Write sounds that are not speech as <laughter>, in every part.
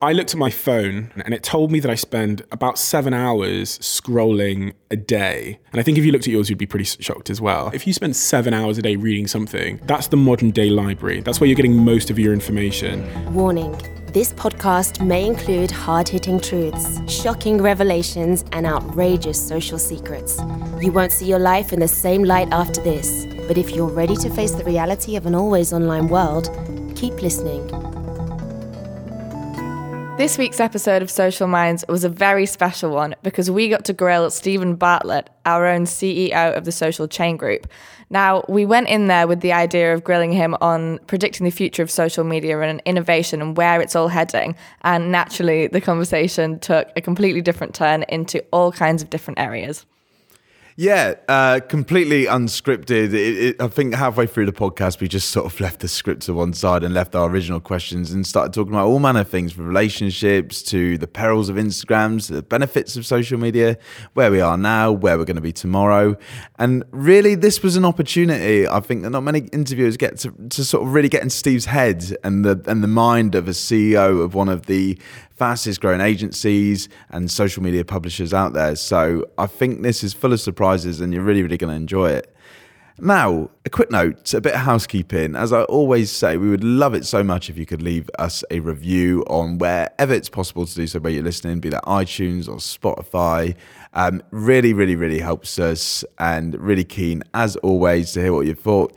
I looked at my phone and it told me that I spend about seven hours scrolling a day. And I think if you looked at yours, you'd be pretty shocked as well. If you spend seven hours a day reading something, that's the modern day library. That's where you're getting most of your information. Warning this podcast may include hard hitting truths, shocking revelations, and outrageous social secrets. You won't see your life in the same light after this, but if you're ready to face the reality of an always online world, keep listening. This week's episode of Social Minds was a very special one because we got to grill Steven Bartlett, our own CEO of the Social Chain Group. Now, we went in there with the idea of grilling him on predicting the future of social media and innovation and where it's all heading. And naturally, the conversation took a completely different turn into all kinds of different areas. Yeah, uh, completely unscripted. It, it, I think halfway through the podcast, we just sort of <laughs> left the script to one side and left our original questions and started talking about all manner of things from relationships to the perils of Instagrams, the benefits of social media, where we are now, where we're going to be tomorrow. And really, this was an opportunity, I think, that not many interviewers get to, to sort of really get in Steve's head and the, and the mind of a CEO of one of the fastest growing agencies and social media publishers out there. So I think this is full of surprises and you're really, really going to enjoy it. Now, a quick note, a bit of housekeeping. As I always say, we would love it so much if you could leave us a review on wherever it's possible to do so, where you're listening, be that iTunes or Spotify. Um, really, really, really helps us and really keen, as always, to hear what you thought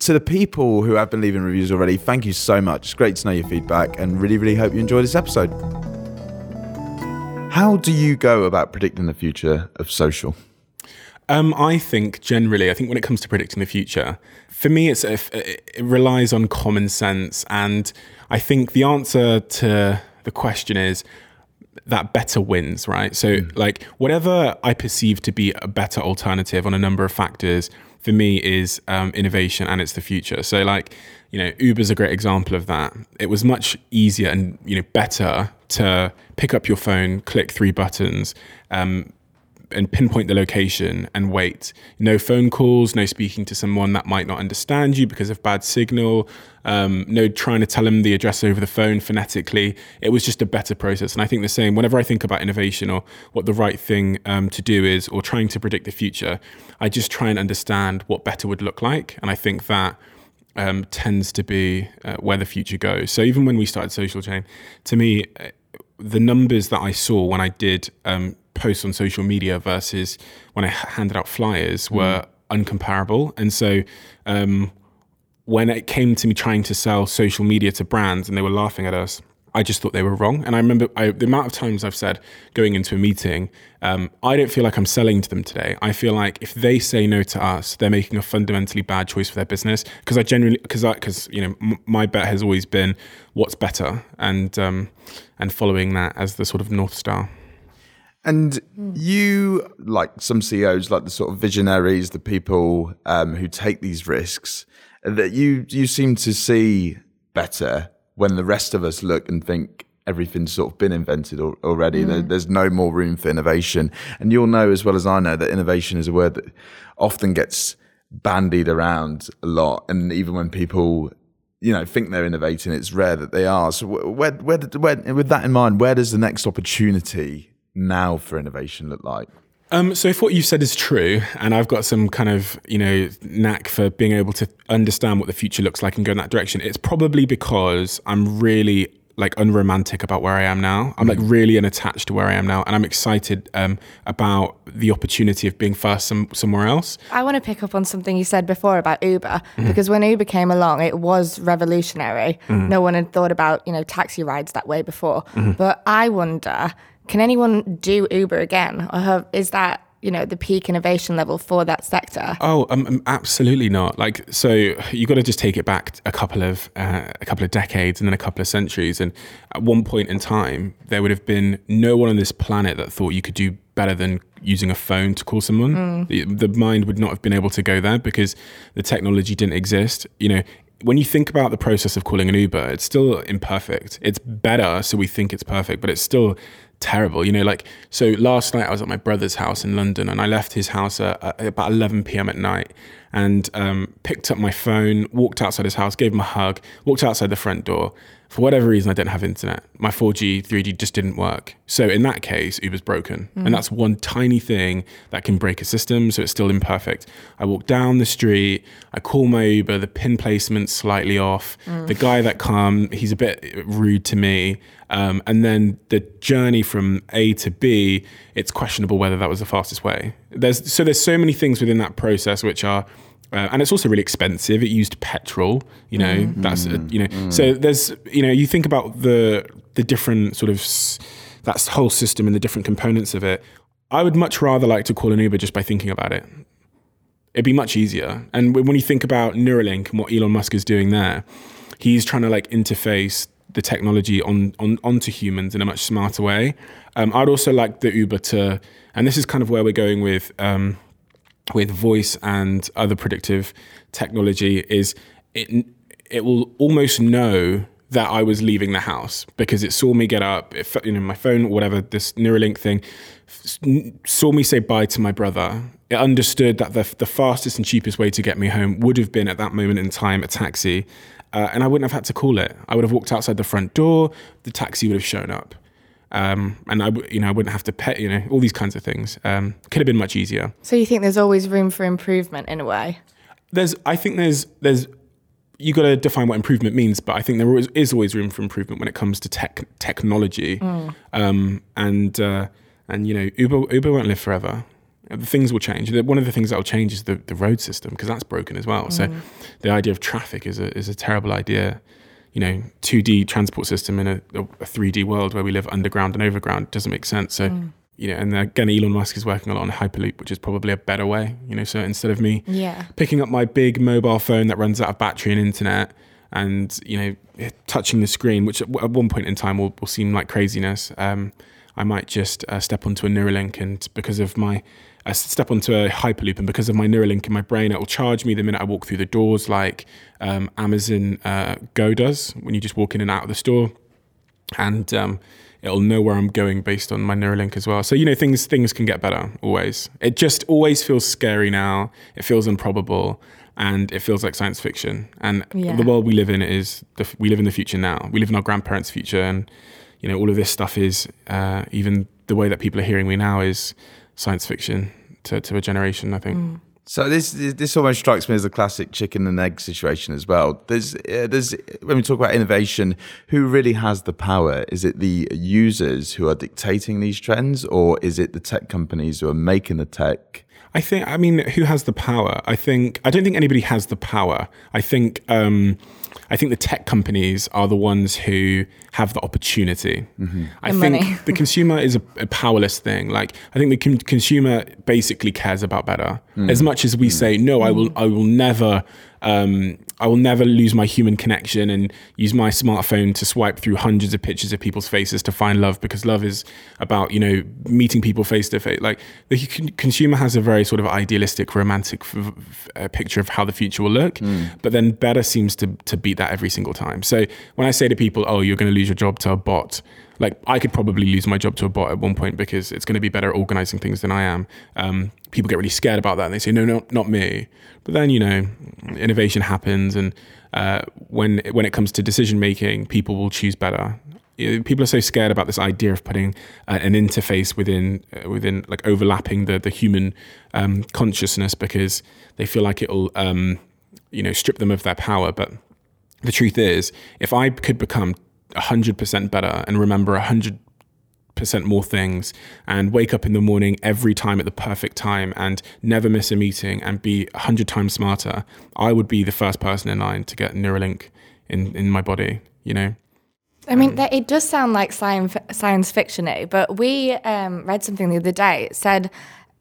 to the people who have been leaving reviews already, thank you so much. It's great to know your feedback and really, really hope you enjoy this episode. How do you go about predicting the future of social? Um, I think generally, I think when it comes to predicting the future, for me, it's it relies on common sense, and I think the answer to the question is that better wins, right? So, mm. like whatever I perceive to be a better alternative on a number of factors for me is um, innovation and it's the future. So like, you know, Uber's a great example of that. It was much easier and you know better to pick up your phone, click three buttons, um, and pinpoint the location and wait. No phone calls, no speaking to someone that might not understand you because of bad signal, um, no trying to tell them the address over the phone phonetically. It was just a better process. And I think the same, whenever I think about innovation or what the right thing um, to do is, or trying to predict the future, I just try and understand what better would look like. And I think that. Um, tends to be uh, where the future goes. So even when we started Social Chain, to me, uh, the numbers that I saw when I did um, posts on social media versus when I handed out flyers were mm. uncomparable. And so um, when it came to me trying to sell social media to brands and they were laughing at us, I just thought they were wrong. And I remember I, the amount of times I've said going into a meeting, um, I don't feel like I'm selling to them today. I feel like if they say no to us, they're making a fundamentally bad choice for their business. Because I genuinely, because because you know, m- my bet has always been what's better, and um, and following that as the sort of north star. And you, like some CEOs, like the sort of visionaries, the people um, who take these risks, that you you seem to see better when the rest of us look and think everything's sort of been invented already. Mm. There, there's no more room for innovation. And you'll know as well as I know that innovation is a word that often gets bandied around a lot. And even when people you know think they're innovating, it's rare that they are. So where, where, where, with that in mind, where does the next opportunity now for innovation look like? Um, so if what you said is true, and I've got some kind of you know knack for being able to understand what the future looks like and go in that direction, it's probably because I'm really like unromantic about where I am now. I'm like really unattached to where I am now, and I'm excited um, about the opportunity of being first some, somewhere else. I want to pick up on something you said before about Uber mm-hmm. because when Uber came along, it was revolutionary. Mm-hmm. No one had thought about you know taxi rides that way before, mm-hmm. but I wonder can anyone do Uber again, or have, is that you know the peak innovation level for that sector? Oh, um, um, absolutely not. Like, so you got to just take it back a couple of uh, a couple of decades and then a couple of centuries. And at one point in time, there would have been no one on this planet that thought you could do better than using a phone to call someone. Mm. The, the mind would not have been able to go there because the technology didn't exist. You know, when you think about the process of calling an Uber, it's still imperfect. It's better, so we think it's perfect, but it's still terrible. You know, like so last night I was at my brother's house in London and I left his house at, at about 11 p.m. at night and um, picked up my phone, walked outside his house, gave him a hug, walked outside the front door. For whatever reason, I didn't have internet. My 4G, 3G just didn't work. So in that case, Uber's broken. And that's one tiny thing that can break a system. So it's still imperfect. I walk down the street, I call my Uber, the pin placement's slightly off. The guy that come, he's a bit rude to me. Um, and then the journey from A to B, it's questionable whether that was the fastest way. There's so there's so many things within that process which are uh, and it's also really expensive. It used petrol, you know. That's uh, you know. So there's you know you think about the the different sort of s- that whole system and the different components of it. I would much rather like to call an Uber just by thinking about it. It'd be much easier. And when when you think about Neuralink and what Elon Musk is doing there, he's trying to like interface the technology on, on onto humans in a much smarter way. Um, I'd also like the Uber to, and this is kind of where we're going with. Um, with voice and other predictive technology is it it will almost know that I was leaving the house because it saw me get up, it, you know, my phone whatever, this Neuralink thing, saw me say bye to my brother. It understood that the, the fastest and cheapest way to get me home would have been at that moment in time a taxi. Uh, and I wouldn't have had to call it. I would have walked outside the front door, the taxi would have shown up. Um, and I, w- you know, I wouldn't have to pay, you know, all these kinds of things. Um, could have been much easier. So you think there's always room for improvement in a way? there's I think there's there's you got to define what improvement means, but I think there is, is always room for improvement when it comes to tech technology, um, and uh, and you know Uber Uber won't live forever. The things will change. One of the things that will change is the, the road system because that's broken as well. So the idea of traffic is a is a terrible idea. You know, 2D transport system in a, a 3D world where we live underground and overground doesn't make sense. So you know, and again, Elon Musk is working a lot on Hyperloop, which is probably a better way. You know, so instead of me Yeah. picking up my big mobile phone that runs out of battery and internet and you know touching the screen which at at one point in time will, will seem like craziness um, i might just uh, step onto a neuralink and because of my uh, step onto a hyperloop and because of my neuralink in my brain it will charge me the minute i walk through the doors like um, amazon uh, go does when you just walk in and out of the store and um, it'll know where I'm going based on my Neuralink as well. So you know, things things can get better always. It just always feels scary now. It feels improbable, and it feels like science fiction. And Yeah. the world we live in is the, we live in the future now. We live in our grandparents' future, and you know, all of this stuff is uh, even the way that people are hearing me now is science fiction to, to a generation. I think. So this this almost strikes me as a classic chicken and egg situation as well. There's uh, there's when we talk about innovation, who really has the power? Is it the users who are dictating these trends, or is it the tech companies who are making the tech? I think. I mean, who has the power? I think. I don't think anybody has the power. I think. Um, I think the tech companies are the ones who have the opportunity. Mm-hmm. I The think money. the consumer is a, a powerless thing. Like I think the con- consumer basically cares about better. Mm. As much as we mm. say, no, I mm. will. I will never. Um, I will never lose my human connection and use my smartphone to swipe through hundreds of pictures of people's faces to find love because love is about you know meeting people face to face. Like the con- consumer has a very sort of idealistic, romantic f- f- uh, picture of how the future will look, but then better seems to to beat that every single time. So when I say to people, "Oh, you're going to lose your job to a bot," like I could probably lose my job to a bot at one point because it's going to be better at organizing things than I am. Um, people get really scared about that and they say, no, no, not me. But then, you know, innovation happens. And uh, when, when it comes to decision making, people will choose better. People are so scared about this idea of putting uh, an interface within, uh, within like overlapping the, the human um, consciousness because they feel like it'll, um, you know, strip them of their power. But the truth is, if I could become 100% better and remember 100% more things and wake up in the morning every time at the perfect time and never miss a meeting and be 100 times smarter, I would be the first person in line to get Neuralink in, in my body, you know? I mean, that, it does sound like science, science fiction eh? but we um, read something the other day. It said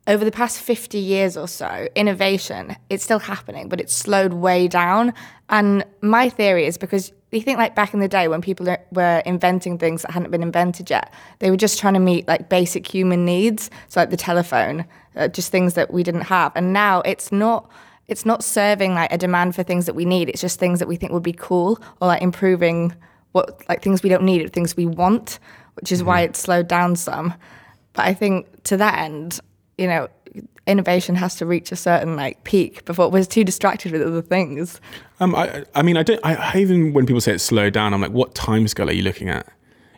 over the past 50 years or so, innovation, it's still happening, but it's slowed way down. And my theory is because you think like back in the day when people were inventing things that hadn't been invented yet, they were just trying to meet like basic human needs, so like the telephone, uh, just things that we didn't have. And now it's not it's not serving like a demand for things that we need. It's just things that we think would be cool or like improving what like things we don't need, things we want, which is why it's slowed down some. But I think to that end, you know, innovation has to reach a certain like peak before we're too distracted with other things. Um, I, I mean, I don't. I, I even when people say it's slowed down, I'm like, what time scale are you looking at?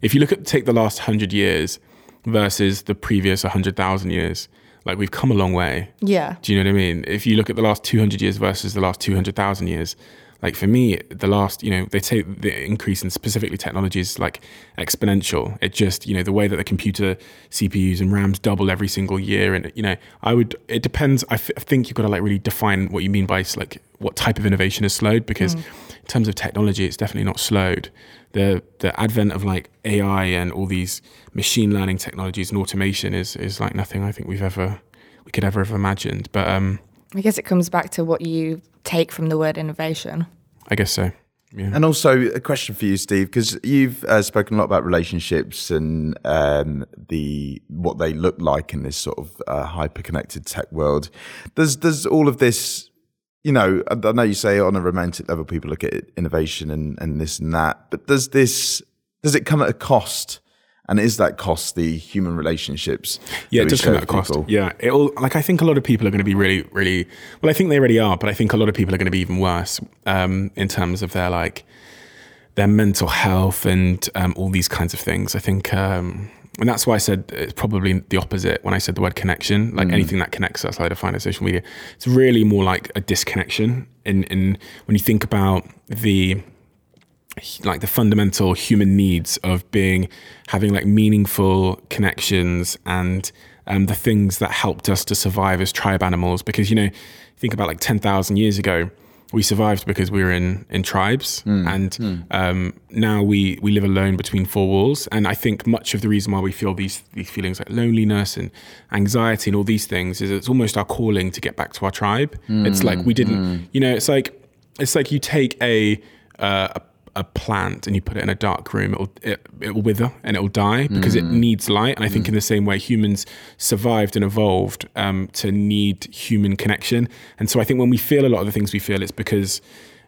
If you look at take the last hundred years versus the previous hundred thousand years, like we've come a long way. Yeah. Do you know what I mean? If you look at the last 200 years versus the last 200,000 years, like for me, the last, you know, they say the increase in specifically technology is like exponential. It just, you know, the way that the computer CPUs and RAMs double every single year. And, you know, I would, it depends. I, f- I think you've got to like really define what you mean by like what type of innovation is slowed because in terms of technology, it's definitely not slowed. The, the advent of like AI and all these machine learning technologies and automation is, is like nothing I think we've ever, we could ever have imagined. But, um, I guess it comes back to what you take from the word innovation. I guess so. Yeah. And also a question for you, Steve, because you've uh, spoken a lot about relationships and um, the what they look like in this sort of uh, hyper-connected tech world. Does does all of this, you know, I I know you say on a romantic level, people look at innovation and, and this and that, but does this does it come at a cost? And is that cost the human relationships? Yeah, it does come at a cost. Yeah, it'll like I think a lot of people are going to be really, really well. I think they already are, but I think a lot of people are going to be even worse um, in terms of their like their mental health and um, all these kinds of things. I think, um, and that's why I said it's probably the opposite when I said the word connection. Like anything that connects us, I define as social media. It's really more like a disconnection. In in when you think about the like the fundamental human needs of being having like meaningful connections and um, the things that helped us to survive as tribe animals. Because you know think about like 10,000 years ago we survived because we were in in tribes. And Um, now we we live alone between four walls. And I think much of the reason why we feel these these feelings like loneliness and anxiety and all these things is it's almost our calling to get back to our tribe. It's like we didn't you know it's like it's like you take a uh, a a plant and you put it in a dark room, it'll it, it will wither and it'll die because it needs light. And I think in the same way, humans survived and evolved um, to need human connection. And so I think when we feel a lot of the things we feel, it's because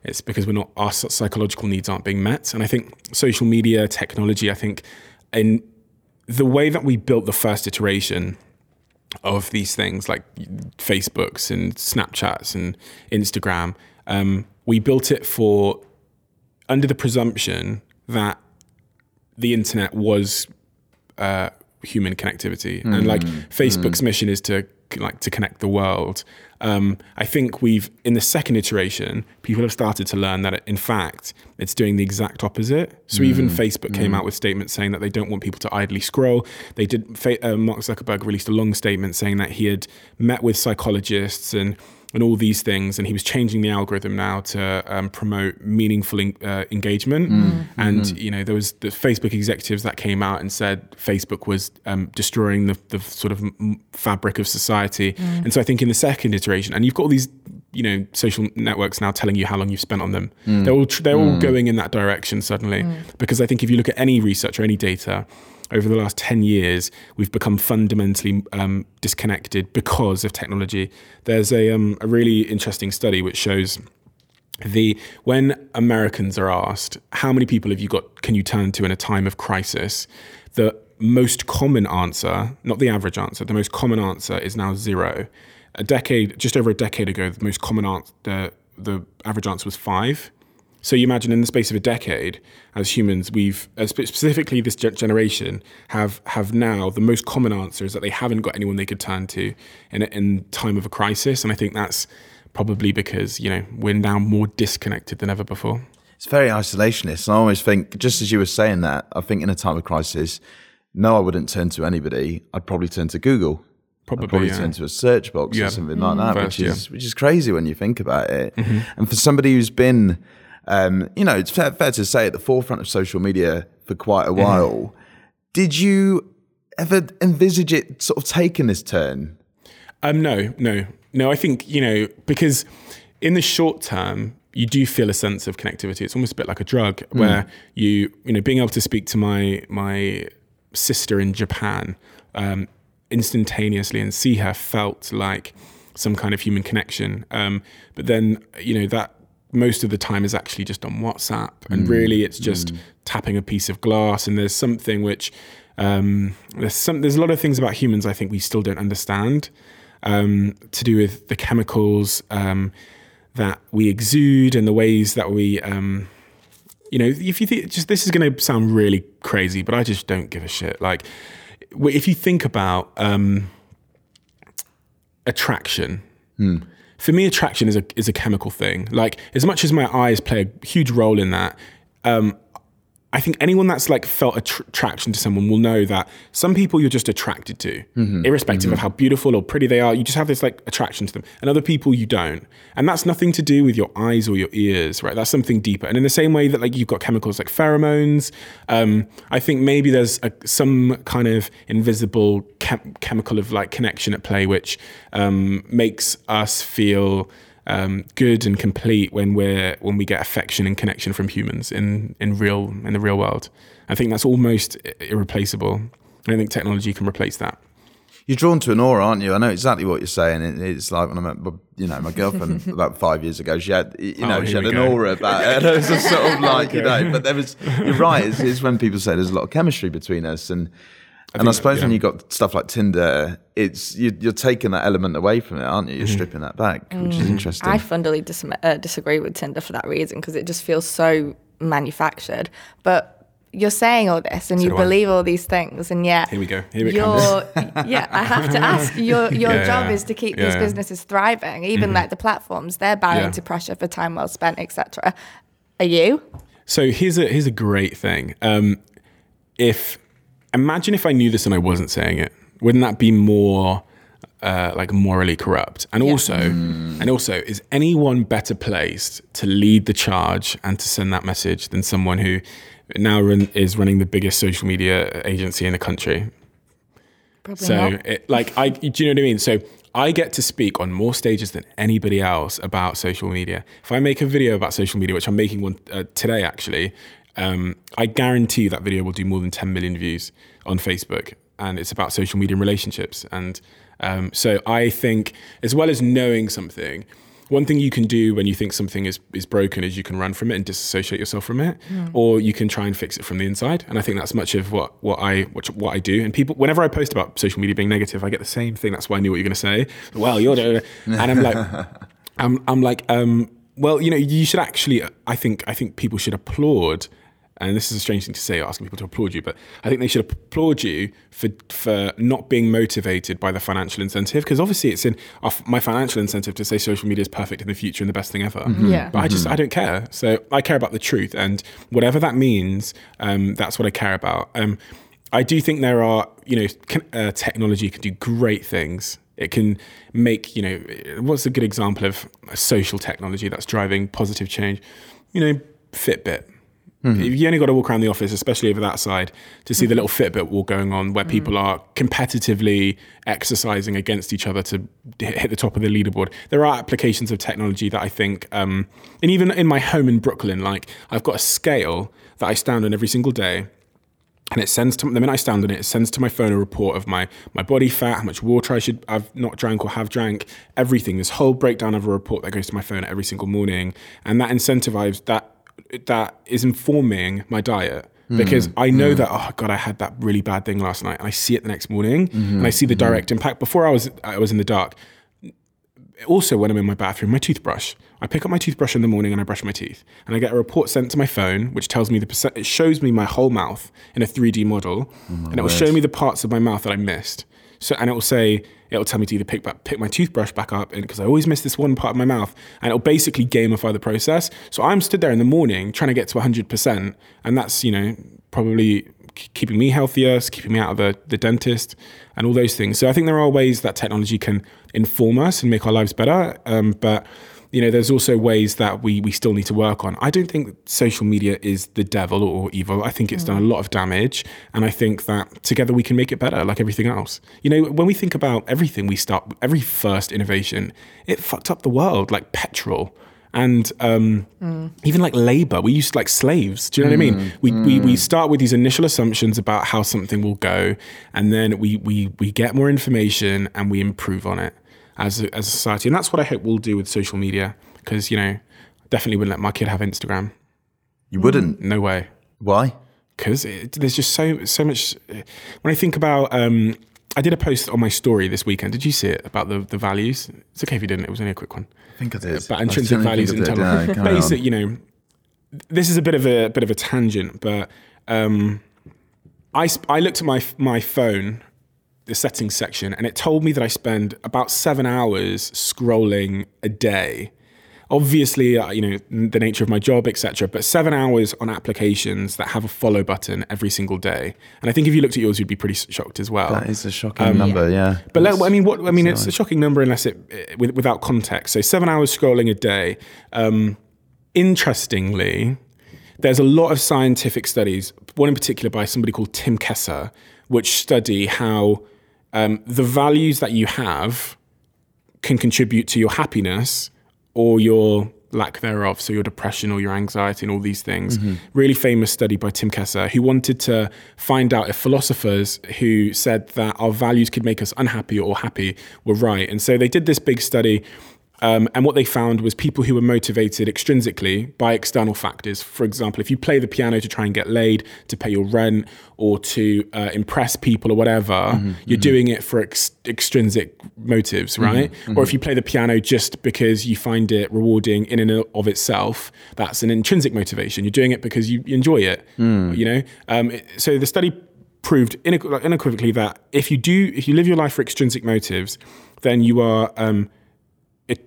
it's because we're not our psychological needs aren't being met. And I think social media technology, I think, in the way that we built the first iteration of these things like Facebooks and Snapchats and Instagram, um, we built it for under the presumption that the internet was uh, human connectivity, and like Facebook's mission is to like to connect the world. Um, I think we've in the second iteration, people have started to learn that in fact it's doing the exact opposite. So even Facebook came out with statements saying that they don't want people to idly scroll. They did. Uh, Mark Zuckerberg released a long statement saying that he had met with psychologists and and all these things, and he was changing the algorithm now to um, promote meaningful en- uh, engagement. Mm. Mm-hmm. And mm-hmm. you know, there was the Facebook executives that came out and said Facebook was um, destroying the, the sort of m- fabric of society. Mm. And so I think in the second iteration, and you've got all these you know social networks now telling you how long you've spent on them. Mm. They're all tr- they're all going in that direction suddenly. Because I think if you look at any research or any data over the last 10 years, we've become fundamentally um, disconnected because of technology. There's a, um, a really interesting study which shows the when Americans are asked how many people have you got can you turn to in a time of crisis, the most common answer, not the average answer, the most common answer is now zero. A decade, just over a decade ago, the most common answer, the, the average answer was five. So you imagine in the space of a decade, as humans, we've uh, specifically this generation have have now the most common answer is that they haven't got anyone they could turn to in in time of a crisis, and I think that's probably because you know we're now more disconnected than ever before. It's very isolationist. And I always think, just as you were saying that, I think in a time of crisis, no, I wouldn't turn to anybody. I'd probably turn to Google. Probably, probably yeah. turn to a search box Yeah. or something like that, First, which yeah. is which is crazy when you think about it. Mm-hmm. And for somebody who's been, um, you know, it's fair, fair to say at the forefront of social media for quite Mm-hmm. a while. Did you ever envisage it sort of taking this turn? Um, no, no, no. I think you know because in the short term, you do feel a sense of connectivity. It's almost a bit like a drug, where you you know being able to speak to my my sister in Japan um, instantaneously and see her felt like some kind of human connection. Um, but then you know that most of the time is actually just on WhatsApp, and really it's just tapping a piece of glass. And there's something which um, there's some there's a lot of things about humans I think we still don't understand um, to do with the chemicals um, that we exude and the ways that we. Um, you know, if you think just this is going to sound really crazy, but I just don't give a shit. Like, if you think about um, attraction, for me, attraction is a is a chemical thing. Like, as much as my eyes play a huge role in that, um, I think anyone that's like felt attr- attraction to someone will know that some people you're just attracted to, irrespective of how beautiful or pretty they are. You just have this like attraction to them, and other people you don't. And that's nothing to do with your eyes or your ears, right? That's something deeper. And in the same way that like you've got chemicals like pheromones, um, I think maybe there's a, some kind of invisible chem- chemical of like connection at play, which um, makes us feel um, good and complete when we're when we get affection and connection from humans in in real in the real world. I think that's almost irreplaceable. I don't think technology can replace that. You're drawn to an aura, aren't you? I know exactly what you're saying. It, it's like when I met, my- you know, my girlfriend <laughs> about five years ago. She had, you know, Oh, she had an go. aura about her. And it was just sort of <laughs> like, you know, but there was. You're right. It's, it's when people say there's a lot of chemistry between us, and and I think, suppose when yeah. you got stuff like Tinder, it's you, you're taking that element away from it, aren't you? You're stripping that back, which is interesting. I fundamentally dis- uh, disagree with Tinder for that reason because it just feels so manufactured. But you're saying all this and So you do I. believe all these things, and yet Here we go. Here it your comes. yeah, I have to ask. Your <laughs> your Yeah, job yeah. is to keep Yeah, these yeah. Businesses thriving, even like the platforms. They're bowing Yeah. to pressure for time well spent, etc. Are you? So here's a here's a great thing. Um, if imagine if I knew this and I wasn't saying it, wouldn't that be more uh, like morally corrupt? And also, and also, is anyone better placed to lead the charge and to send that message than someone who now run, is running the biggest social media agency in the country? Probably So, not. it, like, I do you know what I mean? So, I get to speak on more stages than anybody else about social media. If I make a video about social media, which I'm making one uh, today actually, um, I guarantee that video will do more than 10 million views on Facebook, and it's about social media and relationships. And um, so, I think as well as knowing something. One thing you can do when you think something is, is broken is you can run from it and disassociate yourself from it, or you can try and fix it from the inside. And I think that's much of what, what I what, what I do. And people, whenever I post about social media being negative, I get the same thing. That's why I knew what you're going to say. Well, you're, the-" and I'm like, <laughs> I'm, I'm like, um, well, you know, you should actually. I think I think people should applaud. And this is a strange thing to say, asking people to applaud you, but I think they should applaud you for for not being motivated by the financial incentive, because obviously it's in of my financial incentive to say social media is perfect in the future and the best thing ever. Yeah. But I just I don't care. So I care about the truth, and whatever that means, um, that's what I care about. Um, I do think there are, you know, can, uh, technology can do great things. It can make, you know, what's a good example of a social technology that's driving positive change? You know, Fitbit. You only got to walk around the office, especially over that side, to see the little Fitbit wall going on where people are competitively exercising against each other to hit hit the top of the leaderboard. There are applications of technology that I think, um, and even in my home in Brooklyn, like I've got a scale that I stand on every single day and it sends to the minute I stand on it, it sends to my phone a report of my my body fat, how much water I should have not drank or have drank, everything. This whole breakdown of a report that goes to my phone every single morning, and that incentivizes that that is informing my diet because hmm. I know hmm. that oh god I had that really bad thing last night, and I see it the next morning, and I mm-hmm. see the mm-hmm. direct impact. Before I was I was in the dark, also when I'm in my bathroom, my toothbrush. I pick up my toothbrush in the morning and I brush my teeth. And I get a report sent to my phone, which tells me the percent, it shows me my whole mouth in a 3D model. Oh and it will show me the parts of my mouth that I missed. So, and it will say, it will tell me to either pick back, pick my toothbrush back up, because I always miss this one part of my mouth, and it'll basically gamify the process. So I'm stood there in the morning trying to get to 100%, and that's you know probably keeping me healthier, keeping me out of the, the dentist, and all those things. So I think there are ways that technology can inform us and make our lives better, um, but you know, there's also ways that we we still need to work on. I don't think social media is the devil or evil. I think it's done a mm. lot of damage, and I think that together we can make it better, like everything else. You know, when we think about everything we start, every first innovation, it fucked up the world, like petrol. And um, mm. even like labor, we used like slaves. Do you know what I mean? Mm. We, we we start with these initial assumptions about how something will go, and then we we we get more information and we improve on it as a, as a society. And that's what I hope we'll do with social media because, you know, definitely wouldn't let my kid have Instagram. You wouldn't. No way. Why? because there's just so so much. When I think about, um, I did a post on my story this weekend. Did you see it about the the values? It's okay if you didn't. It was only a quick one. I think I did. But intrinsic values and yeah, on. Basic, you know, this is a bit of a bit of a tangent, but um, I I looked at my my phone, the settings section, and it told me that I spend about seven hours scrolling a day. Obviously, uh, you know the nature of my job, etc. But seven hours on applications that have a follow button every single day, and I think if you looked at yours, you'd be pretty shocked as well. That is a shocking number, yeah. But let, I mean, what I mean, it's a shocking number unless it eh, with, without context. So seven hours scrolling a day. Um, interestingly, there's a lot of scientific studies. One in particular by somebody called Tim Kasser, which study how um, the values that you have can contribute to your happiness or your lack thereof, so your depression or your anxiety and all these things. Really famous study by Tim Kasser, who wanted to find out if philosophers who said that our values could make us unhappy or happy were right. And so they did this big study. Um, and what they found was people who were motivated extrinsically by external factors. For example, if you play the piano to try and get laid, to pay your rent, or to uh, impress people or whatever, you're doing it for ex- extrinsic motives, right? Or if you play the piano just because you find it rewarding in and of itself, that's an intrinsic motivation. You're doing it because you enjoy it, you know? Um, so the study proved unequ- unequivocally that if you do, if you live your life for extrinsic motives, then you are um,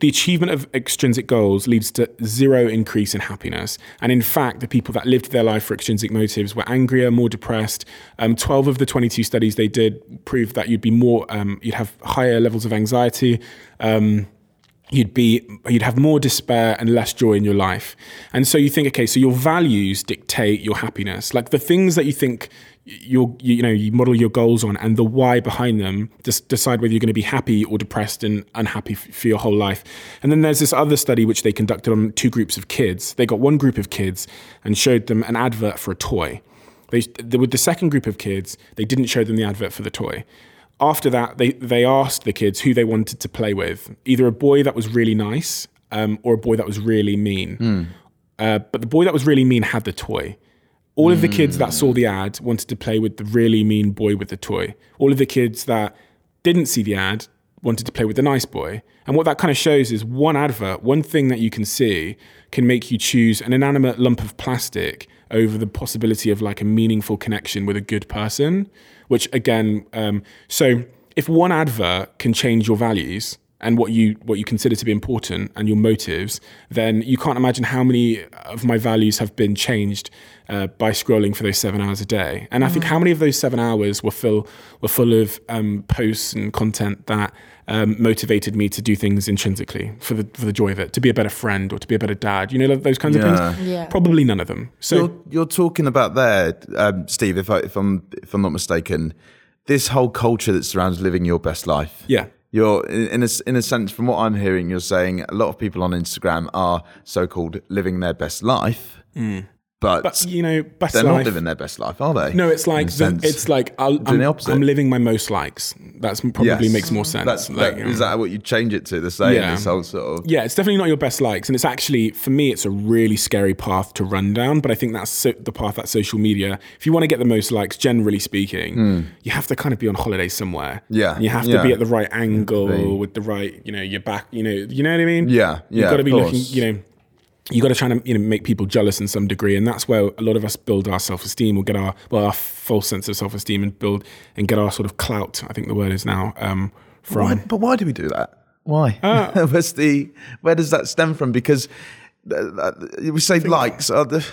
the achievement of extrinsic goals leads to zero increase in happiness. And in fact, the people that lived their life for extrinsic motives were angrier, more depressed. Um, 12 of the 22 studies they did proved that you'd be more, um, you'd have higher levels of anxiety. Um, you'd be you'd have more despair and less joy in your life and so you think okay so your values dictate your happiness like the things that you think you're, you, you know you model your goals on and the why behind them just decide whether you're going to be happy or depressed and unhappy f- for your whole life. And then there's this other study which they conducted on two groups of kids. They got one group of kids and showed them an advert for a toy. They, the- with the second group of kids they didn't show them the advert for the toy. After that, they, they asked the kids who they wanted to play with either a boy that was really nice um, or a boy that was really mean. Uh, but the boy that was really mean had the toy. All of the kids that saw the ad wanted to play with the really mean boy with the toy. All of the kids that didn't see the ad wanted to play with the nice boy. And what that kind of shows is one advert, one thing that you can see can make you choose an inanimate lump of plastic over the possibility of like a meaningful connection with a good person. Which again, um, so if one advert can change your values and what you what you consider to be important and your motives, then you can't imagine how many of my values have been changed uh, by scrolling for those seven hours a day. And I think how many of those seven hours were full were full of um, posts and content that um, motivated me to do things intrinsically for the for the joy of it, to be a better friend or to be a better dad. You know those kinds Yeah. of things. Yeah. Probably none of them. So you're, you're talking about there, um, Steve. If I if I'm if I'm not mistaken, this whole culture that surrounds living your best life. yeah. You're in, a in a sense, from what I'm hearing, you're saying a lot of people on Instagram are so-called living their best life, hmm. But, But you know, best they're life. not living their best life, are they? No, it's like the, it's like I'll, I'm, the. I'm living my most likes. That's probably Yes. makes more sense. That's, like, that, is that what you change it to? The saying, Yeah. this whole sort of yeah, it's definitely not your best likes, and it's actually for me, it's a really scary path to run down. But I think that's so, the path that social media. If you want to get the most likes, generally speaking, hmm. you have to kind of be on holiday somewhere. Yeah, you have yeah. to be at the right angle with the right, you know, your back. You know, you know what I mean? Yeah, You've yeah, got to be looking. You know. You got to try and you know make people jealous in some degree, and that's where a lot of us build our self esteem or get our well our false sense of self esteem and build and get our sort of clout. I think the word is now um, from. Why, but why do we do that? Why? Ah. <laughs> Where's the? Where does that stem from? Because uh, uh, we say likes are the.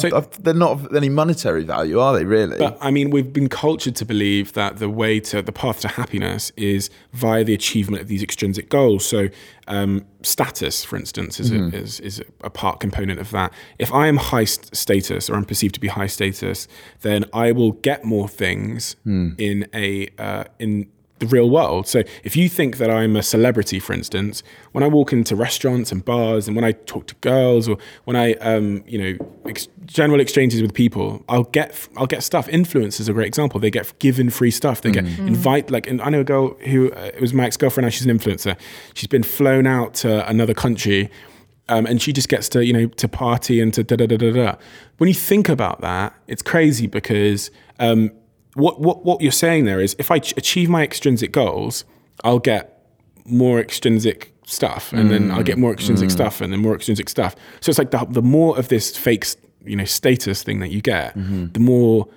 So- I've- I've- they're not of any monetary value, are they? Really? But I mean, we've been cultured to believe that the way to the path to happiness is via the achievement of these extrinsic goals. So, um, status, for instance, is, a, is is a part component of that. If I am high st- status or I'm perceived to be high status, then I will get more things in a uh, in the real world. So if you think that I'm a celebrity, for instance, when I walk into restaurants and bars, and when I talk to girls, or when I, um, you know, ex- general exchanges with people, I'll get I'll get stuff. Influencers are a great example. They get given free stuff. They get invite like, and I know a girl who uh, it was my ex girlfriend. Now she's an influencer. She's been flown out to another country Um, and she just gets to, you know, to party and to da da da da da. When you think about that, it's crazy because um, what, what, what you're saying there is if I ch- achieve my extrinsic goals, I'll get more extrinsic stuff and then I'll get more extrinsic mm. stuff and then more extrinsic stuff. So it's like the, the more of this fake, you know, status thing that you get, mm-hmm. the more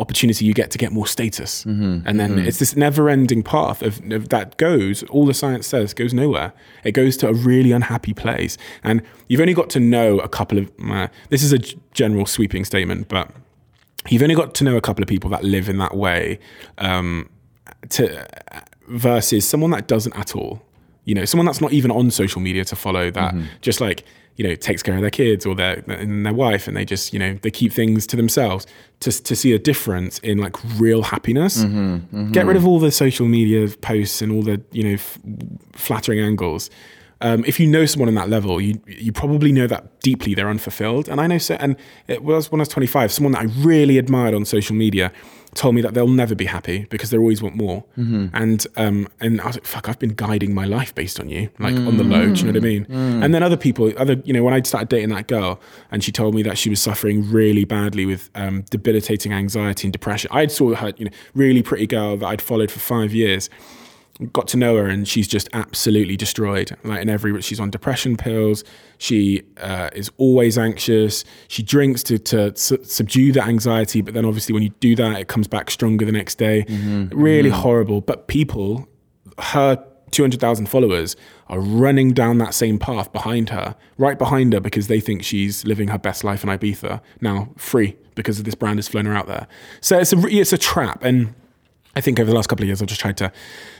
opportunity you get to get more status. Mm-hmm. And then mm. it's this never ending path of, of that goes, all the science says goes nowhere. It goes to a really unhappy place. And you've only got to know a couple of, uh, this is a g- general sweeping statement, but you've only got to know a couple of people that live in that way um, to versus someone that doesn't at all. You know, someone that's not even on social media to follow that mm-hmm. just like you know takes care of their kids or their and their wife, and they just you know they keep things to themselves. To to see a difference in like real happiness, mm-hmm, mm-hmm. get rid of all the social media posts and all the you know f- flattering angles. Um, if you know someone on that level, you you probably know that deeply they're unfulfilled. And I know, so, and it was when I was 25, someone that I really admired on social media told me that they'll never be happy because they always want more. And um, and I was like, fuck, I've been guiding my life based on you, like on the low. Do you know what I mean? And then other people, other you know, when I started dating that girl, and she told me that she was suffering really badly with um, debilitating anxiety and depression. I'd saw her, you know, really pretty girl that I'd followed for five years got to know her and she's just absolutely destroyed. Like in every she's on depression pills. She uh, is always anxious. She drinks to, to su- subdue the anxiety but then obviously when you do that it comes back stronger the next day. Really horrible. But people her 200,000 followers are running down that same path behind her right behind her because they think she's living her best life in Ibiza now free because of this brand has flown her out there. So it's a it's a trap. And I think over the last couple of years, I've just tried to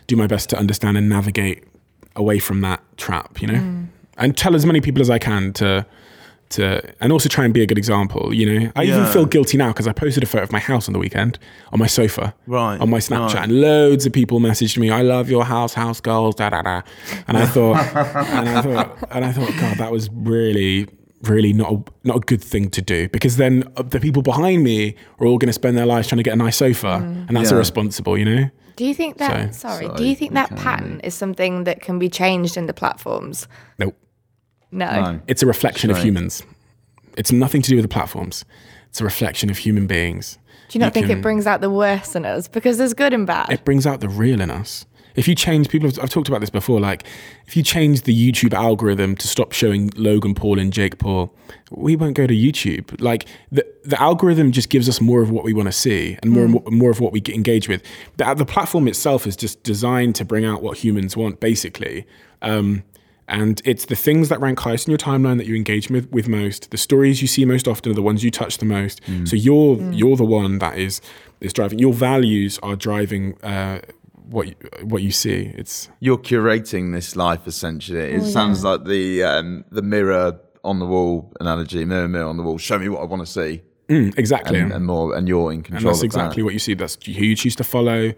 do my best to understand and navigate away from that trap, you know, mm. and tell as many people as I can to, to, and also try and be a good example. You know, I even feel guilty now because I posted a photo of my house on the weekend on my sofa, Right, on my Snapchat, right. and loads of people messaged me, "I love your house, house girls da da da," and I thought, <laughs> and I thought, and I thought, God, that was really. Really not a, not a good thing to do because then uh, the people behind me are all going to spend their lives trying to get a nice sofa, and that's Yeah. irresponsible, you know. Do you think that? So- sorry. So do you think that you can- pattern is something that can be changed in the platforms? Nope. No. No. It's a reflection of humans. It's nothing to do with the platforms. It's a reflection of human beings. Do you not You think can- it brings out the worst in us? Because there's good and bad. It brings out the real in us. If you change people, I've talked about this before. Like, if you change the YouTube algorithm to stop showing Logan Paul and Jake Paul, we won't go to YouTube. Like, the the algorithm just gives us more of what we want to see and more and more, more of what we get engaged with. The, the platform itself is just designed to bring out what humans want, basically. Um, and it's the things that rank highest in your timeline that you engage with, with most. The stories you see most often are the ones you touch the most. So you're you're the one that is is driving. Your values are driving uh, what you, what you see. It's You're curating this life essentially. It sounds like the um, the mirror on the wall analogy, mirror, mirror on the wall. Show me what I want to see, Mm, exactly, and, and more, and you're in and control. that's of exactly that. what you see. That's who you choose to follow.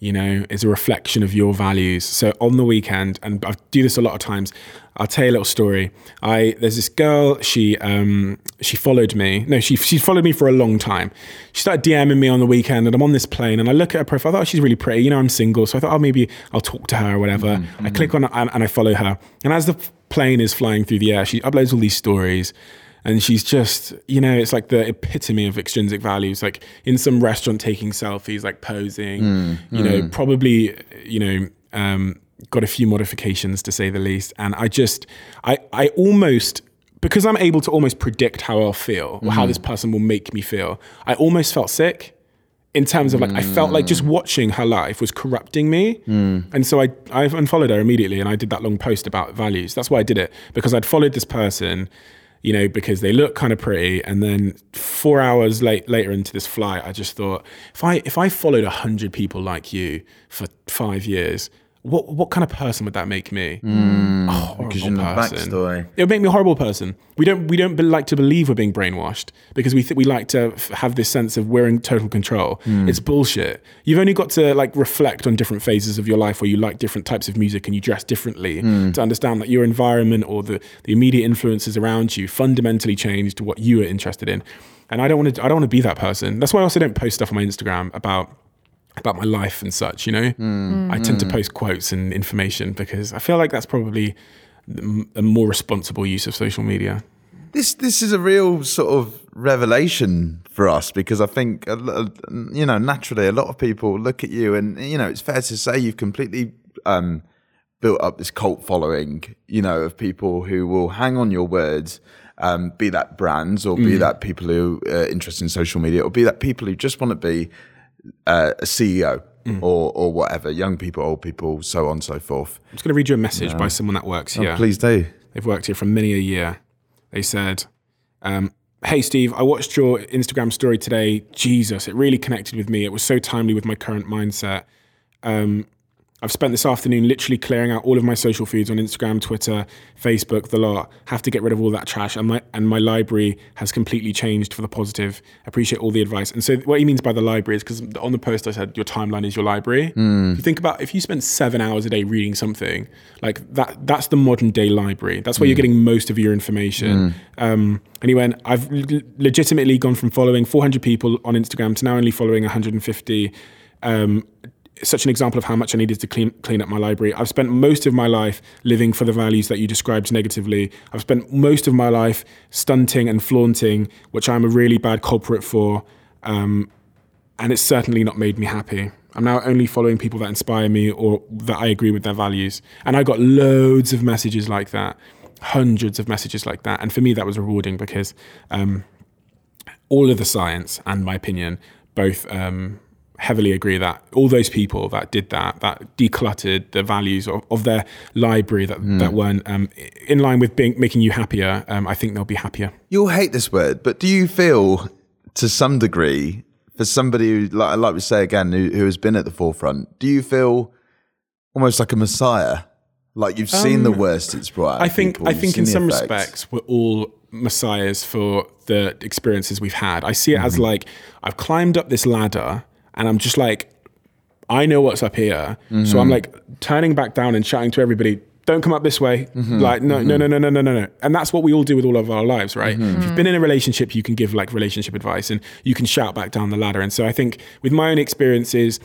You know, is a reflection of your values. So on the weekend, and I do this a lot of times. I'll tell you a little story. I there's this girl. She um she followed me. No, she she followed me for a long time. She started DMing me on the weekend, and I'm on this plane, and I look at her profile. I thought oh, she's really pretty. You know, I'm single, so I thought oh maybe I'll talk to her or whatever. I click on it and, and I follow her. And as the plane is flying through the air, she uploads all these stories and she's just you know it's like the epitome of extrinsic values like in some restaurant taking selfies like posing you know probably you know um, got a few modifications to say the least and i just i i almost because i'm able to almost predict how i'll feel or how mm. this person will make me feel i almost felt sick in terms of like I felt like just watching her life was corrupting me, mm. and so I I unfollowed her immediately, and I did that long post about values. That's why I did it because I'd followed this person, you know, because they look kind of pretty, and then four hours late later into this flight, I just thought if I if I followed a hundred people like you for five years. What, what kind of person would that make me? Hmm. a horrible Because you're in the person. backstory. It would make me a horrible person. We don't we don't be- like to believe we're being brainwashed because we th- we like to f- have this sense of we're in total control. Hmm. It's bullshit. You've only got to like reflect on different phases of your life where you like different types of music and you dress differently hmm. to understand that your environment or the the immediate influences around you fundamentally changed what you are interested in. And I don't want to I don't want to be that person. That's why I also don't post stuff on my Instagram about about my life and such, you know? I tend to post quotes and information because I feel like that's probably a more responsible use of social media. This this is a real sort of revelation for us because I think you know naturally a lot of people look at you and you know it's fair to say you've completely um, built up this cult following you know of people who will hang on your words um, be that brands or be mm. that people who are interested in social media or be that people who just want to be uh, a CEO mm. or or whatever young people old people so on and so forth. I'm just going to read you a message by someone that works oh, here. Oh, please do. They've worked here for many a year. They said, um, Hey, Steve, I watched your Instagram story today. Jesus, it really connected with me. It was so timely with my current mindset. Um, I've spent this afternoon literally clearing out all of my social feeds on Instagram, Twitter, Facebook, the lot. Have to get rid of all that trash, and my and my library has completely changed for the positive. Appreciate all the advice. And so, what he means by the library is because on the post I said your timeline is your library. Mm. If you think about if you spend seven hours a day reading something like that, that's the modern day library. That's where mm. you're getting most of your information. Mm. Um, and he went, I've legitimately gone from following 400 people on Instagram to now only following 150. Um, such an example of how much I needed to clean clean up my library. I've spent most of my life living for the values that you described negatively. I've spent most of my life stunting and flaunting, which I'm a really bad culprit for, um, and it's certainly not made me happy. I'm now only following people that inspire me or that I agree with their values. And I got loads of messages like that, hundreds of messages like that, and for me that was rewarding because um, all of the science and my opinion both um, heavily agree that all those people that did that, that decluttered the values of, of their library that, mm. that weren't um, in line with being, making you happier, um, I think they'll be happier. You'll hate this word, but do you feel to some degree, for somebody who, like, like we say again, who, who has been at the forefront, do you feel almost like a messiah? Like you've seen the um, worst it's brought. I think. People. I think in some respects we're all messiahs for the experiences we've had. I see it mm-hmm. as like I've climbed up this ladder and I'm just like, I know what's up here. Mm-hmm. So I'm like turning back down and shouting to everybody, don't come up this way. Mm-hmm. Like, no, mm-hmm. no, no, no, no, no, no, no. And that's what we all do with all of our lives, right? Mm-hmm. If you've been in a relationship, you can give like relationship advice and you can shout back down the ladder. And so I think with my own experiences,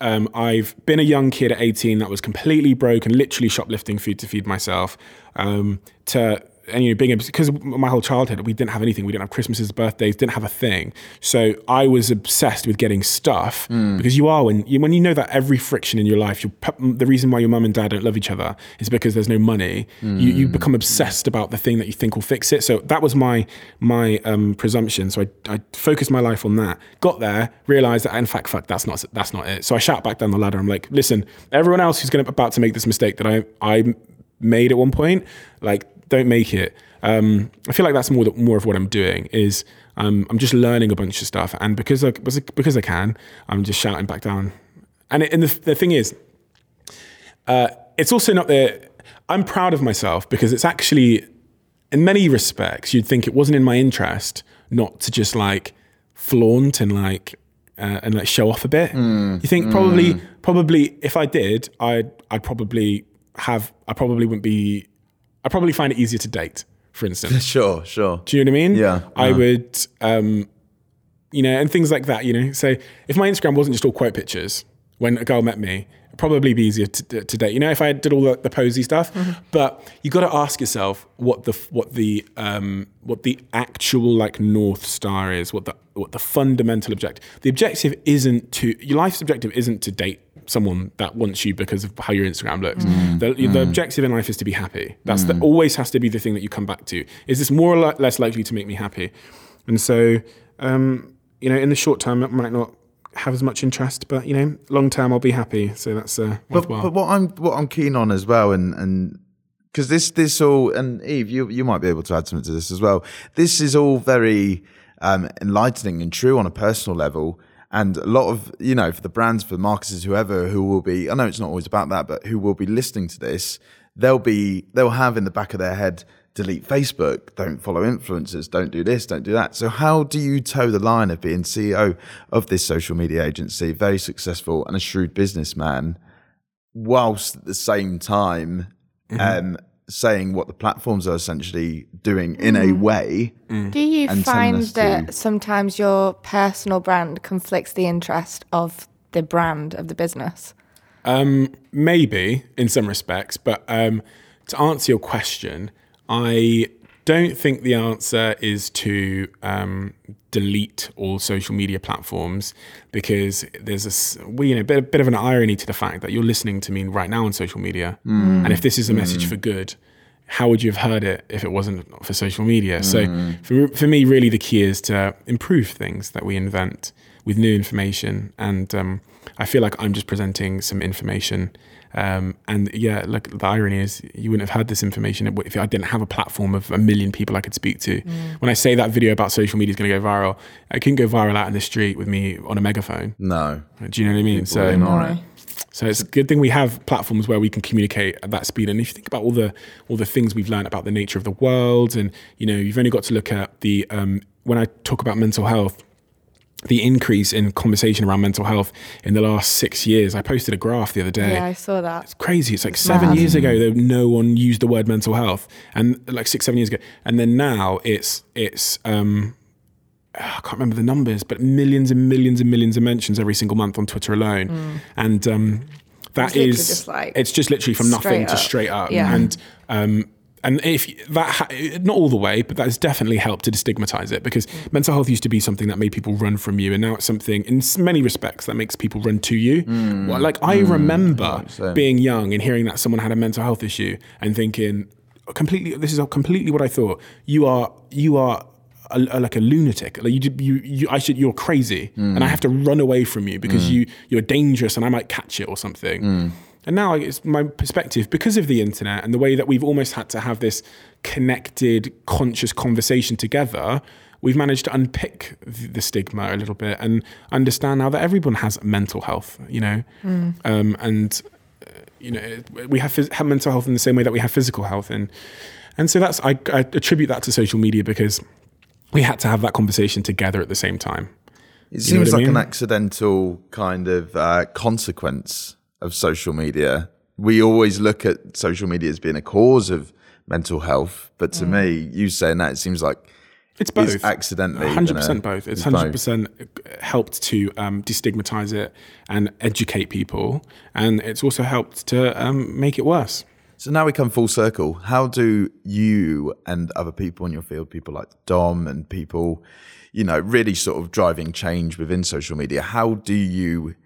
um, I've been a young kid at 18 that was completely broke and literally shoplifting food to feed myself. Um, to and you know being because my whole childhood we didn't have anything. We didn't have christmases birthdays didn't have a thing. So i was obsessed with getting stuff mm. because you are when you when you know that every friction in your life the reason why your mum and dad don't love each other is because there's no money. Mm. you, you become obsessed about the thing that you think will fix it. So that was my my um, presumption. So I, I focused my life on that. Got there realized that in fact fuck that's not that's not it. So i shout back down the ladder. I'm like listen everyone else who's going to about to make this mistake that i i made at one point like don't make it. Um, I feel like that's more more of what I'm doing is um, I'm just learning a bunch of stuff, and because I because I can, I'm just shouting back down. And it, and the, the thing is, uh, it's also not that I'm proud of myself because it's actually, in many respects, you'd think it wasn't in my interest not to just like flaunt and like uh, and like show off a bit. Mm, you think probably mm. probably if I did, I'd I'd probably have I probably wouldn't be I probably find it easier to date, for instance. <laughs> sure, sure. Do you know what I mean? Yeah. I yeah. would, um, you know, and things like that. You know, so if my Instagram wasn't just all quote pictures when a girl met me, it'd probably be easier to, to date. You know, if I did all the, the posy stuff, mm-hmm. but you got to ask yourself what the what the um, what the actual like north star is, what the what the fundamental objective. The objective isn't to your life's objective isn't to date someone that wants you because of how your Instagram looks. Mm. The, mm. the, objective in life is to be happy. That's mm. the, always has to be the thing that you come back to. Is this more or less likely to make me happy? And so, um, you know, in the short term, it might not have as much interest, but you know, long term, I'll be happy. So that's uh, worthwhile. But, but what I'm what I'm keen on as well, and and because this this all and Eve, you you might be able to add something to this as well. This is all very um, enlightening and true on a personal level. And a lot of, you know, for the brands, for the marketers, whoever who will be, I know it's not always about that, but who will be listening to this, they'll be, they'll have in the back of their head, delete Facebook, don't follow influencers, don't do this, don't do that. So how do you toe the line of being CEO of this social media agency, very successful and a shrewd businessman, whilst at the same time, mm-hmm. um, saying what the platforms are essentially doing in mm. a way. Mm. Do you find that to... sometimes your personal brand conflicts the interest of the brand of the business? Um, maybe in some respects, but um, to answer your question, I don't think the answer is to um, delete all social media platforms because there's a well, you know bit, bit of an irony to the fact that you're listening to me right now on social media, and if this is a message for good, how would you have heard it if it wasn't for social media? So for for me, really, the key is to improve things that we invent with new information, and um, I feel like I'm just presenting some information. Um, and yeah, look, the irony is you wouldn't have had this information if I didn't have a platform of a million people I could speak to. When I say that video about social media is going to go viral, I couldn't go viral out in the street with me on a megaphone. No. Do you know what I mean? So, ignore so it's a good thing we have platforms where we can communicate at that speed. And if you think about all the all the things we've learned about the nature of the world, and you know, you've only got to look at the um, when I talk about mental health, the increase in conversation around mental health in the last six years. I posted a graph the other day. Yeah, I saw that. It's crazy. It's like seven mad. years ago that no one used the word mental health, and like six, seven years ago, and then now it's it's um, I can't remember the numbers, but millions and millions and millions of mentions every single month on Twitter alone, and um, that It's is just like it's just literally from nothing straight to straight up, Yeah. and um, and if that ha- not all the way, but that has definitely helped to destigmatize it because mm. mental health used to be something that made people run from you, and now it's something in many respects that makes people run to you. Mm. Well, like I mm. remember so. being young and hearing that someone had a mental health issue and thinking completely this is completely what I thought. You are you are a, a- like a lunatic. Like you, you, you, I should, you're crazy, and I have to run away from you because you, you're dangerous, and I might catch it or something. And now it's my perspective because of the internet and the way that we've almost had to have this connected, conscious conversation together. We've managed to unpick the the stigma a little bit and understand now that everyone has mental health. You know, um, and you know we have, phys- have mental health in the same way that we have physical health and and so that's I, I attribute that to social media because we had to have that conversation together at the same time It You seems what I like an accidental kind of uh, consequence of social media. We always look at social media as being a cause of mental health, but to me, you saying that it seems like it's both it's accidentally. hundred gonna- percent both. It's it's hundred both. percent helped to um, destigmatize it and educate people, and it's also helped to um, make it worse. So now we come full circle. How do you and other people in your field, people like Dom and people, you know, really sort of driving change within social media, how do you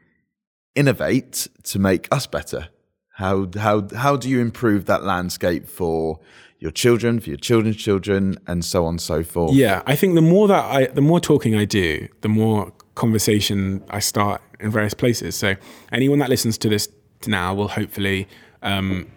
innovate to make us better? How how how do you improve that landscape for your children, for your children's children, and so on and so forth? Yeah, I think the more that I, the more talking I do, the more conversation I start in various places. So anyone that listens to this now will hopefully, um,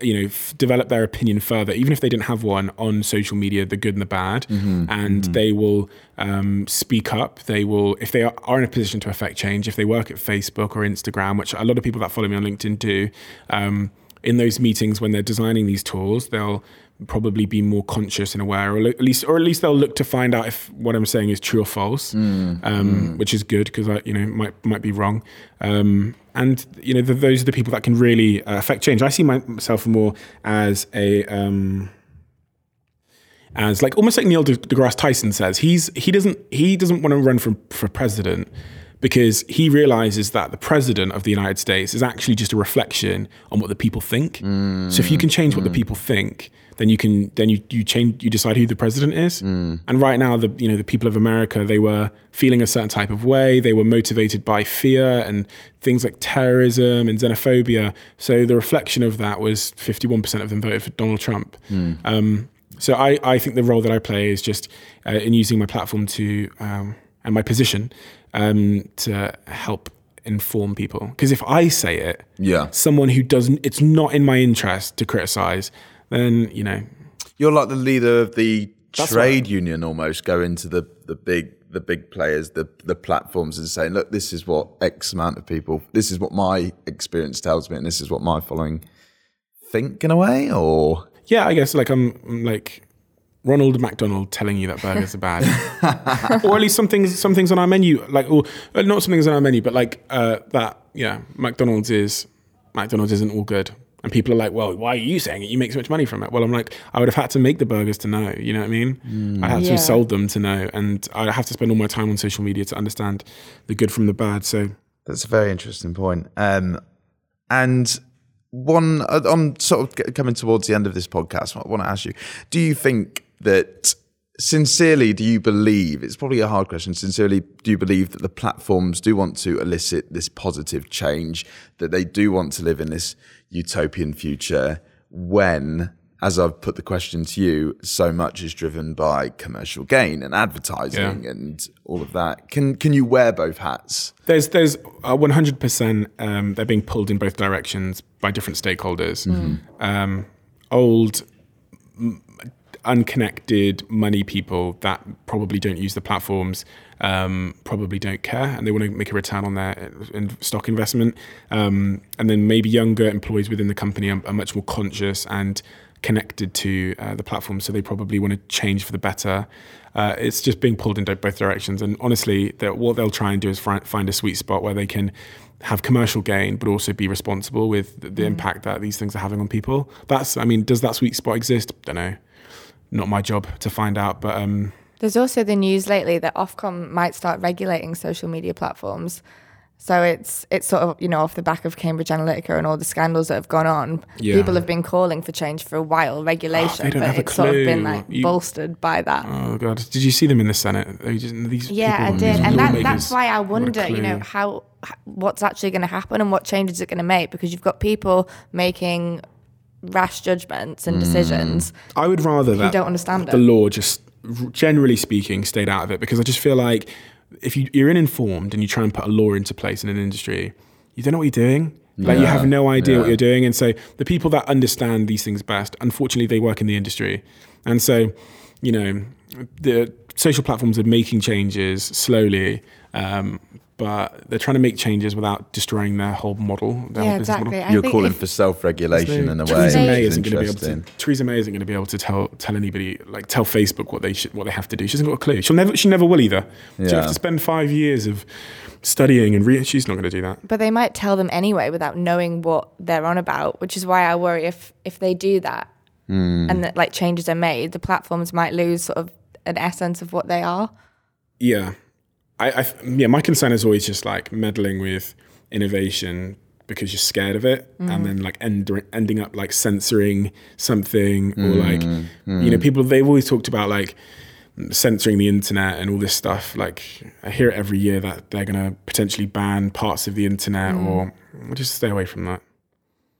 you know, f- develop their opinion further, even if they didn't have one on social media, the good and the bad, and they will um, speak up. They will, if they are, are in a position to affect change, if they work at Facebook or Instagram, which a lot of people that follow me on LinkedIn do. Um, in those meetings when they're designing these tools, they'll probably be more conscious and aware, or at least, or at least they'll look to find out if what I'm saying is true or false, um, which is good because I, you know, might might be wrong. Um, and you know, th those are the people that can really uh, affect change. I see myself more as a um, as like almost like Neil deGrasse Tyson says, he's he doesn't he doesn't want to run for for president because he realizes that the president of the United States is actually just a reflection on what the people think. So if you can change what the people think, then you can then you you change you decide who the president is. And right now, the you know the people of America they were feeling a certain type of way. They were motivated by fear and things like terrorism and xenophobia. So the reflection of that was 51% of them voted for Donald Trump. Um, so I, I think the role that I play is just uh, in using my platform to um, and my position um, to help inform people. Because if I say it, Yeah. someone who doesn't, it's not in my interest to criticize, then you know, You're like the leader of the That's trade union almost going to the, the big the big players, the the platforms and saying, look, this is what X amount of people this is what my experience tells me and this is what my following think in a way or? Yeah, I guess like I'm, I'm like Ronald McDonald telling you that burgers are bad, <laughs> or at least some things some things on our menu, like or uh, not some things on our menu, but like uh, that yeah, McDonald's is McDonald's isn't all good. And people are like, well, why are you saying it? You make so much money from it. Well, I'm like, I would have had to make the burgers to know. You know what I mean? I had to Yeah. have sold them to know. And I have to spend all my time on social media to understand the good from the bad. So That's a very interesting point. Um, and one, uh, I'm sort of coming towards the end of this podcast. I want to ask you: Do you think that sincerely do you believe it's probably a hard question sincerely do you believe that the platforms do want to elicit this positive change that they do want to live in this utopian future when as i've put the question to you so much is driven by commercial gain and advertising Yeah. and all of that can can you wear both hats There's there's uh, 100% um, they're being pulled in both directions by different stakeholders. Um, old, m- unconnected money people that probably don't use the platforms, um, probably don't care, and they want to make a return on their in stock investment. Um, and then maybe younger employees within the company are, are much more conscious and connected to uh, the platform, so they probably want to change for the better. Uh, it's just being pulled in both directions, and honestly, that what they'll try and do is fi- find a sweet spot where they can have commercial gain, but also be responsible with the, the impact that these things are having on people. That's, I mean, does that sweet spot exist? Don't know. Not my job to find out, but um, There's also the news lately that Ofcom might start regulating social media platforms. So it's it's sort of you know off the back of Cambridge Analytica and all the scandals that have gone on. Yeah. People have been calling for change for a while, regulation, don't but it's sort of been like You- bolstered by that. oh god, did you see them in the Senate? Just, these Yeah, I did, and that, that's why I wonder, you know, how what's actually going to happen and what changes it's going to make because you've got people making rash judgments and decisions. Mm. I would rather that you don't understand the it. law just generally speaking stayed out of it because I just feel like if you, you're uninformed and you try and put a law into place in an industry, you don't know what you're doing. Like you Yeah, have no idea what yeah. you're doing, and so the people that understand these things best, unfortunately, they work in the industry, and so you know the social platforms are making changes slowly, um, but they're trying to make changes without destroying their whole model. Their Yeah, whole business model. exactly. You're calling for self-regulation in a way Theresa May isn't going to be able to. Theresa May isn't going to be able to tell tell anybody like tell Facebook what they should what they have to do. She hasn't got a clue. She'll never she never will either. She'll have to spend five years of studying and re- she's not going to do that. But they might tell them anyway without knowing what they're on about, which is why I worry if if they do that Mm. and that like changes are made, the platforms might lose sort of an essence of what they are. Yeah, I, I yeah. My concern is always just like meddling with innovation because you're scared of it, and mm-hmm. then like end, ending up like censoring something or mm, like you know mm. people they've always talked about like censoring the internet and all this stuff. Like I hear it every year that they're going to potentially ban parts of the internet or we'll just stay away from that.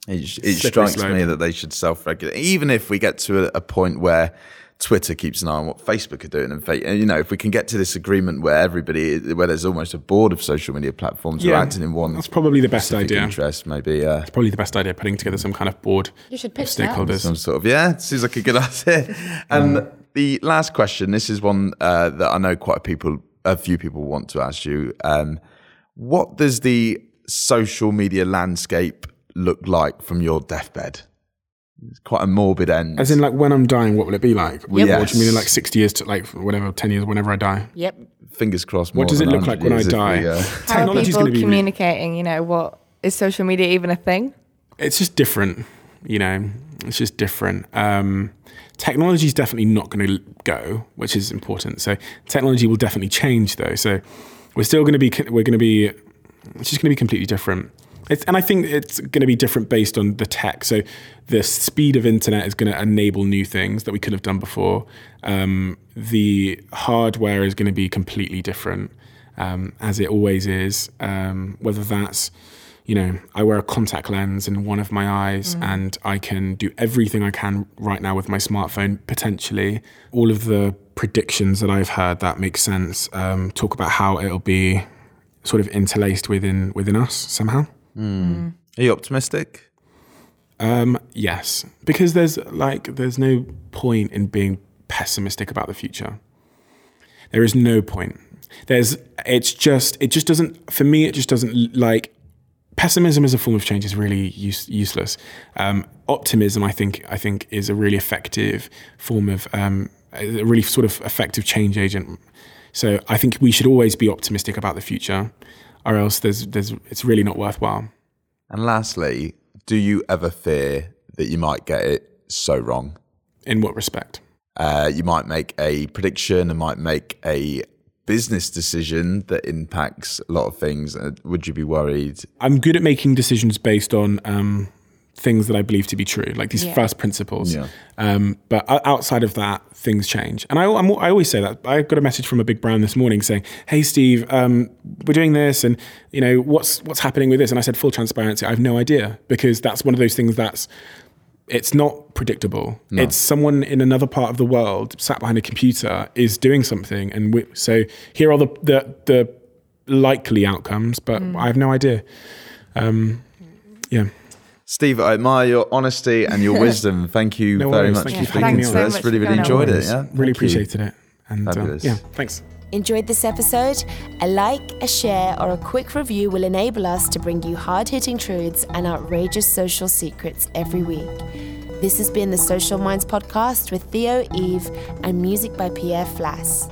It, it strikes slope. me that they should self-regulate, even if we get to a, a point where Twitter keeps an eye on what Facebook are doing, and fa- and, you know, if we can get to this agreement where everybody, where there's almost a board of social media platforms who are acting in one that's probably the best idea. interest, maybe uh, Probably the best idea putting together some kind of board You should of pitch that. stakeholders. some sort of yeah. Seems like a good <laughs> idea. And the last question, this is one uh, that I know quite a people, a few people want to ask you. Um, what does the social media landscape look like from your deathbed? It's quite a morbid end. As in, like, when I'm dying, what will it be like? Yep. What do you mean in like 60 years to like whatever, 10 years, whenever I die? Yep. fingers crossed. What does it look like when I die? we, uh, <laughs> How are people going to be. communicating? You know, what is social media even a thing? it's just different, you know. It's just different. Um, technology is definitely not going to go, which is important. So technology will definitely change, though. So we're still going to be. We're going to be. It's just going to be completely different. It's, and I think it's going to be different based on the tech. So the speed of internet is going to enable new things that we couldn't have done before. Um, the hardware is going to be completely different, um, as it always is. Um, whether that's you know, I wear a contact lens in one of my eyes and I can do everything I can right now with my smartphone, potentially. All of the predictions that I've heard that make sense um, talk about how it'll be sort of interlaced within within us somehow. Are you optimistic? Um, yes, because there's like there's no point in being pessimistic about the future. There is no point. There's it's just it just doesn't for me it just doesn't like pessimism as a form of change is really use, useless. Um, optimism, I think, I think is a really effective form of um, a really sort of effective change agent. So I think we should always be optimistic about the future, or else there's there's it's really not worthwhile. And lastly, do you ever fear that you might get it so wrong? In what respect? Uh, you might make a prediction and might make a business decision that impacts a lot of things. Uh, would you be worried? I'm good at making decisions based on um, things that I believe to be true, like these Yeah. first principles. Yeah. Um, but outside of that, things change. And I, I'm, I always say that. I got a message from a big brand this morning saying, "Hey, Steve, um, we're doing this, and you know what's what's happening with this." And I said, "Full transparency, I have no idea because that's one of those things that's." It's not predictable. It's someone in another part of the world sat behind a computer is doing something, and we, so here are the the, the likely outcomes, but I have no idea. Um, yeah. Steve, I admire your honesty and your <laughs> wisdom. Thank you No very much Thank for you for speaking to us. Thanks so Really, really enjoyed it. Yeah, Really Thank you. appreciated it. And uh, yeah, thanks. Enjoyed this episode? A like, a share, or a quick review will enable us to bring you hard hitting truths and outrageous social secrets every week. This has been the Social Minds Podcast with Theo Eve and music by Pierre Flass.